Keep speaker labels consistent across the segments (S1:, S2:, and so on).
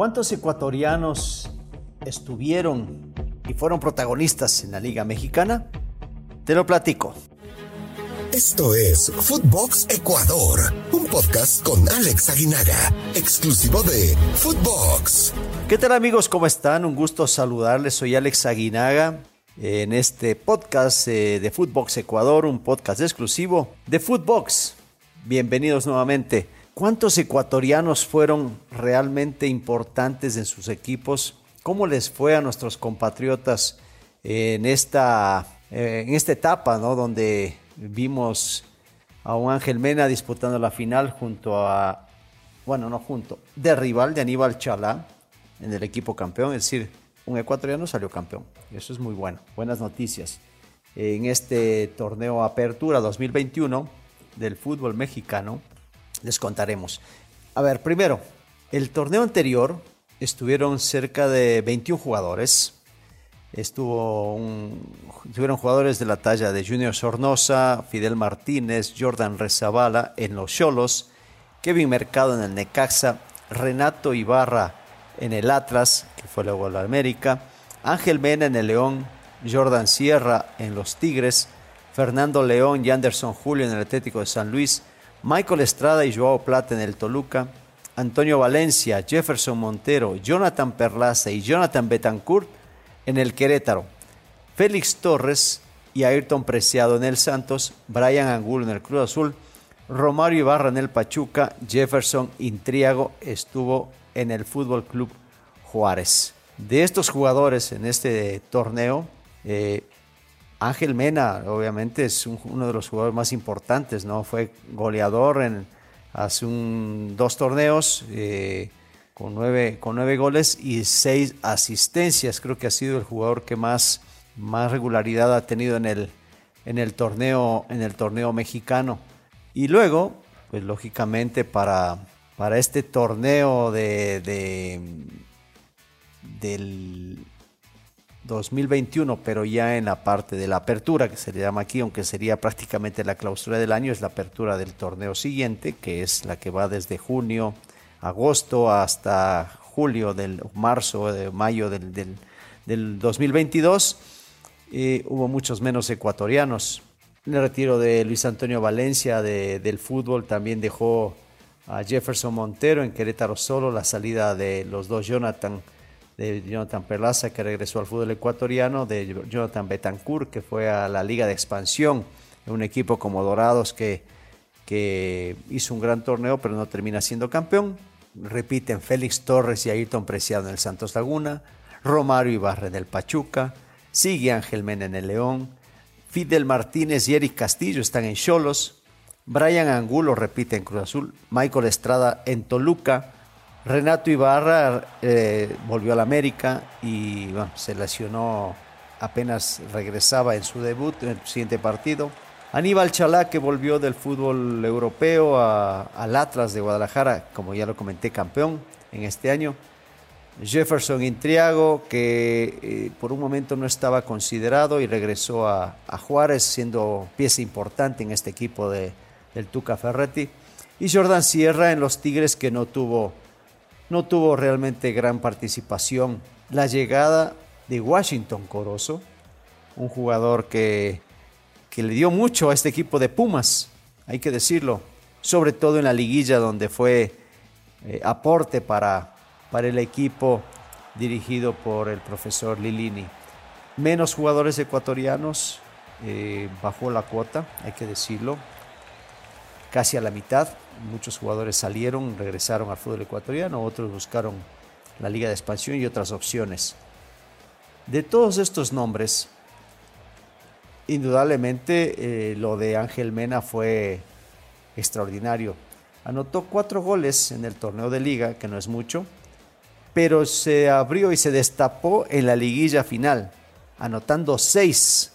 S1: ¿Cuántos ecuatorianos estuvieron y fueron protagonistas en la Liga Mexicana? Te lo platico.
S2: Esto es Footbox Ecuador, un podcast con Alex Aguinaga, exclusivo de Footbox.
S1: ¿Qué tal amigos? ¿Cómo están? Un gusto saludarles. Soy Alex Aguinaga en este podcast eh, de Footbox Ecuador, un podcast exclusivo de Footbox. Bienvenidos nuevamente. ¿Cuántos ecuatorianos fueron realmente importantes en sus equipos? ¿Cómo les fue a nuestros compatriotas en esta, eh, en esta etapa, ¿no? donde vimos a un Ángel Mena disputando la final junto a, bueno, no junto, de rival de Aníbal Chalá en el equipo campeón, es decir, un ecuatoriano salió campeón. Eso es muy bueno, buenas noticias. En este torneo Apertura 2021 del fútbol mexicano, les contaremos. A ver, primero, el torneo anterior estuvieron cerca de 21 jugadores. Estuvo estuvieron jugadores de la talla de Junior Sornosa, Fidel Martínez, Jordan Rezabala en los Cholos, Kevin Mercado en el Necaxa, Renato Ibarra en el Atlas, que fue luego la América, Ángel Mena en el León, Jordan Sierra en los Tigres, Fernando León y Anderson Julio en el Atlético de San Luis, Michael Estrada y Joao Plata en el Toluca, Antonio Valencia, Jefferson Montero, Jonathan Perlaza y Jonathan Betancourt en el Querétaro, Félix Torres y Ayrton Preciado en el Santos, Brian Angulo en el Cruz Azul, Romario Ibarra en el Pachuca, Jefferson Intriago estuvo en el Fútbol Club Juárez. De estos jugadores en este torneo, eh, Ángel Mena, obviamente, es uno de los jugadores más importantes, ¿no? Fue goleador en hace un, dos torneos eh, con, nueve, con nueve goles y seis asistencias. Creo que ha sido el jugador que más, más regularidad ha tenido en el, en el, torneo, en el torneo mexicano. Y luego, pues lógicamente para, para este torneo de, de del 2021, pero ya en la parte de la apertura, que se le llama aquí, aunque sería prácticamente la clausura del año, es la apertura del torneo siguiente, que es la que va desde junio, agosto hasta julio, del marzo, de mayo del, del, 2022. hubo muchos menos ecuatorianos. El retiro de Luis Antonio Valencia del fútbol también dejó a Jefferson Montero en Querétaro solo, la salida de los dos Jonathan de Jonathan Perlaza, que regresó al fútbol ecuatoriano, de Jonathan Betancourt, que fue a la Liga de Expansión, un equipo como Dorados que, que hizo un gran torneo, pero no termina siendo campeón. Repiten Félix Torres y Ayrton Preciado en el Santos Laguna, Romario Ibarra en el Pachuca, sigue Ángel Mena en el León, Fidel Martínez y Eric Castillo están en Cholos, Brian Angulo repite en Cruz Azul, Michael Estrada en Toluca, Renato Ibarra eh, volvió a la América y se lesionó apenas regresaba en su debut en el siguiente partido. Aníbal Chalá, que volvió del fútbol europeo al Atlas de Guadalajara, como ya lo comenté, campeón en este año. Jefferson Intriago, que eh, por un momento no estaba considerado y regresó a, Juárez, siendo pieza importante en este equipo de, del Tuca Ferretti. Y Jordan Sierra en los Tigres, que no tuvo no tuvo realmente gran participación. La llegada de Washington Corozo, un jugador que, que le dio mucho a este equipo de Pumas, hay que decirlo, sobre todo en la liguilla donde fue eh, aporte para, para el equipo dirigido por el profesor Lilini. Menos jugadores ecuatorianos, eh, bajó la cuota, hay que decirlo, casi a la mitad. Muchos jugadores salieron, regresaron al fútbol ecuatoriano, otros buscaron la Liga de Expansión y otras opciones. De todos estos nombres, indudablemente eh, lo de Ángel Mena fue extraordinario. Anotó cuatro goles en el torneo de liga, que no es mucho, pero se abrió y se destapó en la liguilla final, anotando seis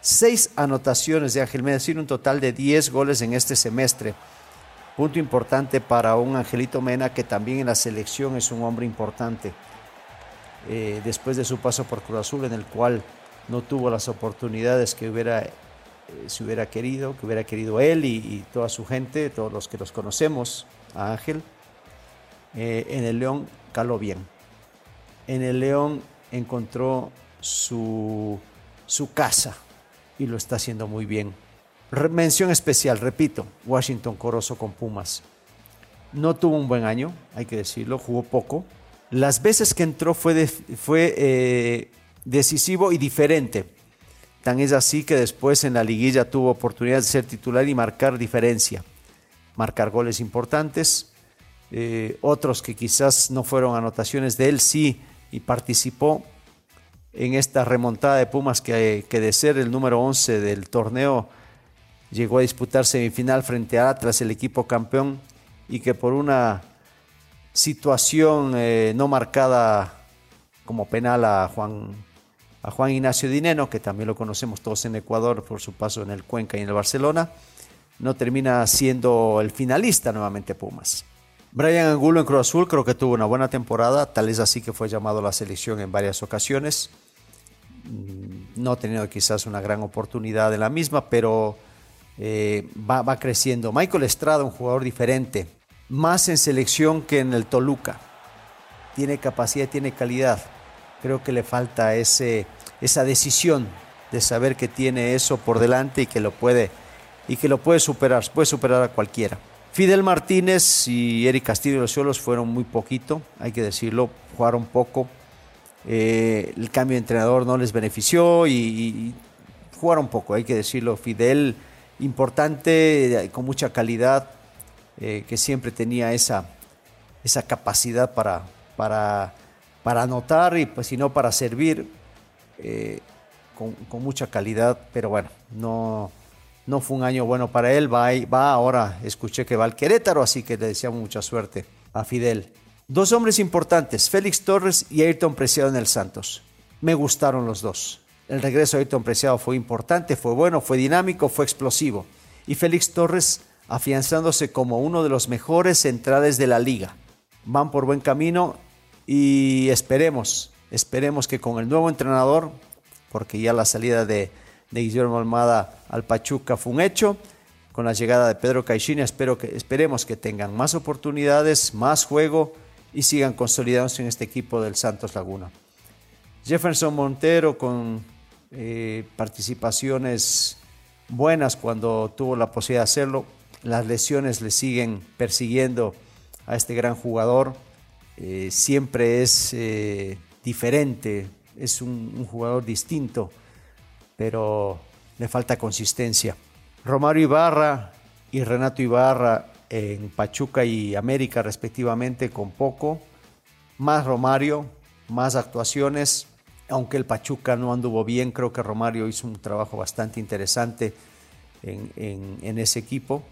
S1: seis anotaciones de Ángel Mena, es decir, un total de 10 goles en este semestre. Punto importante para un Angelito Mena que también en la selección es un hombre importante. Eh, después de su paso por Cruz Azul, en el cual no tuvo las oportunidades que hubiera, eh, hubiera querido, que hubiera querido él y, toda su gente, todos los que los conocemos, a Ángel. Eh, en el León caló bien. En el León encontró su, su casa y lo está haciendo muy bien. mención especial, repito, Washington Corozo con Pumas. No tuvo un buen año, hay que decirlo, jugó poco. Las veces que entró fue, fue eh, decisivo y diferente. Tan es así que después en la liguilla tuvo oportunidad de ser titular y marcar diferencia, marcar goles importantes. Eh, otros que quizás no fueron anotaciones de él, sí, y participó en esta remontada de Pumas que, que de ser el número 11 del torneo llegó a disputar semifinal frente a Atlas, el equipo campeón, y que por una situación eh, no marcada como penal a Juan, a Juan Ignacio Dineno, que también lo conocemos todos en Ecuador por su paso en el Cuenca y en el Barcelona, no termina siendo el finalista nuevamente Pumas. Brian Angulo en Cruz Azul creo que tuvo una buena temporada, tal es así que fue llamado a la selección en varias ocasiones. Mm, no ha tenido quizás una gran oportunidad en la misma, pero eh, va, va creciendo. Michael Estrada, un jugador diferente, más en selección que en el Toluca. Tiene capacidad, tiene calidad. Creo que le falta ese, esa decisión de saber que tiene eso por delante y que lo puede y que lo puede superar, puede superar a cualquiera. Fidel Martínez y Eric Castillo de los Ciolos fueron muy poquito, hay que decirlo, jugaron poco. Eh, el cambio de entrenador no les benefició y, jugaron poco, hay que decirlo. Fidel, importante, con mucha calidad, eh, que siempre tenía esa, esa capacidad para, para, para anotar y pues si no para servir eh, con, mucha calidad, pero bueno, no, no fue un año bueno para él, va, va ahora, escuché que va al Querétaro, así que le deseamos mucha suerte a Fidel. Dos hombres importantes, Félix Torres y Ayrton Preciado en el Santos. Me gustaron los dos. El regreso de Ayrton Preciado fue importante, fue bueno, fue dinámico, fue explosivo. Y Félix Torres afianzándose como uno de los mejores centrales de la liga. Van por buen camino y esperemos, esperemos que con el nuevo entrenador, porque ya la salida de, de Guillermo Almada al Pachuca fue un hecho, con la llegada de Pedro Caixinha espero que, esperemos que tengan más oportunidades, más juego y sigan consolidándose en este equipo del Santos Laguna. Jefferson Montero con eh, participaciones buenas cuando tuvo la posibilidad de hacerlo, las lesiones le siguen persiguiendo a este gran jugador. Eh, siempre es eh, diferente, es un, un, jugador distinto, pero le falta consistencia. Romario Ibarra y Renato Ibarra en Pachuca y América respectivamente con poco. Más Romario, más actuaciones. Aunque el Pachuca no anduvo bien, creo que Romario hizo un trabajo bastante interesante en, ese equipo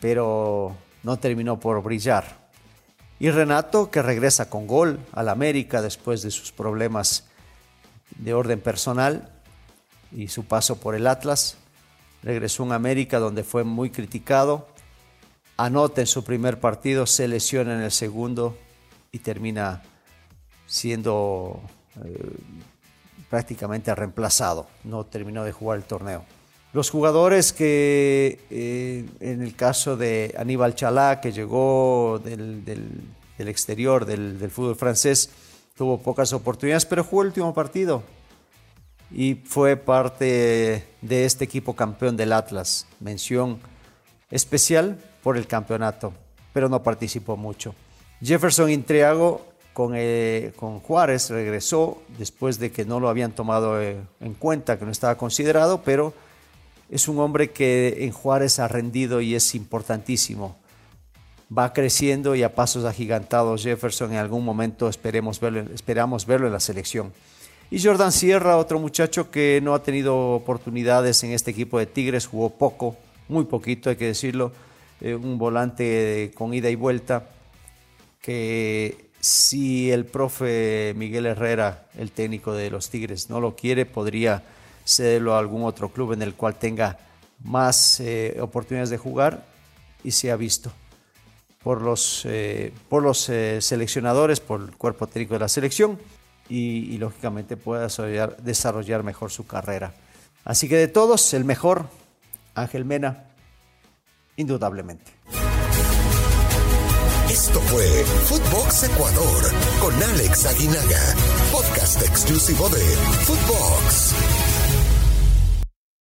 S1: pero no terminó por brillar. Y Renato, que regresa con gol al América después de sus problemas de orden personal y su paso por el Atlas, regresó a América donde fue muy criticado, anota en su primer partido, se lesiona en el segundo y termina siendo eh, prácticamente reemplazado, no terminó de jugar el torneo. Los jugadores que, eh, en el caso de Aníbal Chalá, que llegó del, del, del exterior del, del, fútbol francés, tuvo pocas oportunidades, pero jugó el último partido y fue parte de este equipo campeón del Atlas. Mención especial por el campeonato, pero no participó mucho. Jefferson Intriago con, eh, con Juárez regresó después de que no lo habían tomado eh, en cuenta, que no estaba considerado, pero es un hombre que en Juárez ha rendido y es importantísimo. Va creciendo y a pasos agigantados Jefferson en algún momento esperemos verlo, esperamos verlo en la selección. Y Jordan Sierra, otro muchacho que no ha tenido oportunidades en este equipo de Tigres, jugó poco, muy poquito hay que decirlo, eh, un volante con ida y vuelta, que si el profe Miguel Herrera, el técnico de los Tigres, no lo quiere, podría cederlo a algún otro club en el cual tenga más eh, oportunidades de jugar y se ha visto por los, eh, por los seleccionadores, por el cuerpo técnico de la selección y, lógicamente pueda desarrollar, desarrollar mejor su carrera. Así que de todos, el mejor, Ángel Mena, indudablemente.
S2: Esto fue Footbox Ecuador con Alex Aguinaga, podcast exclusivo de Footbox.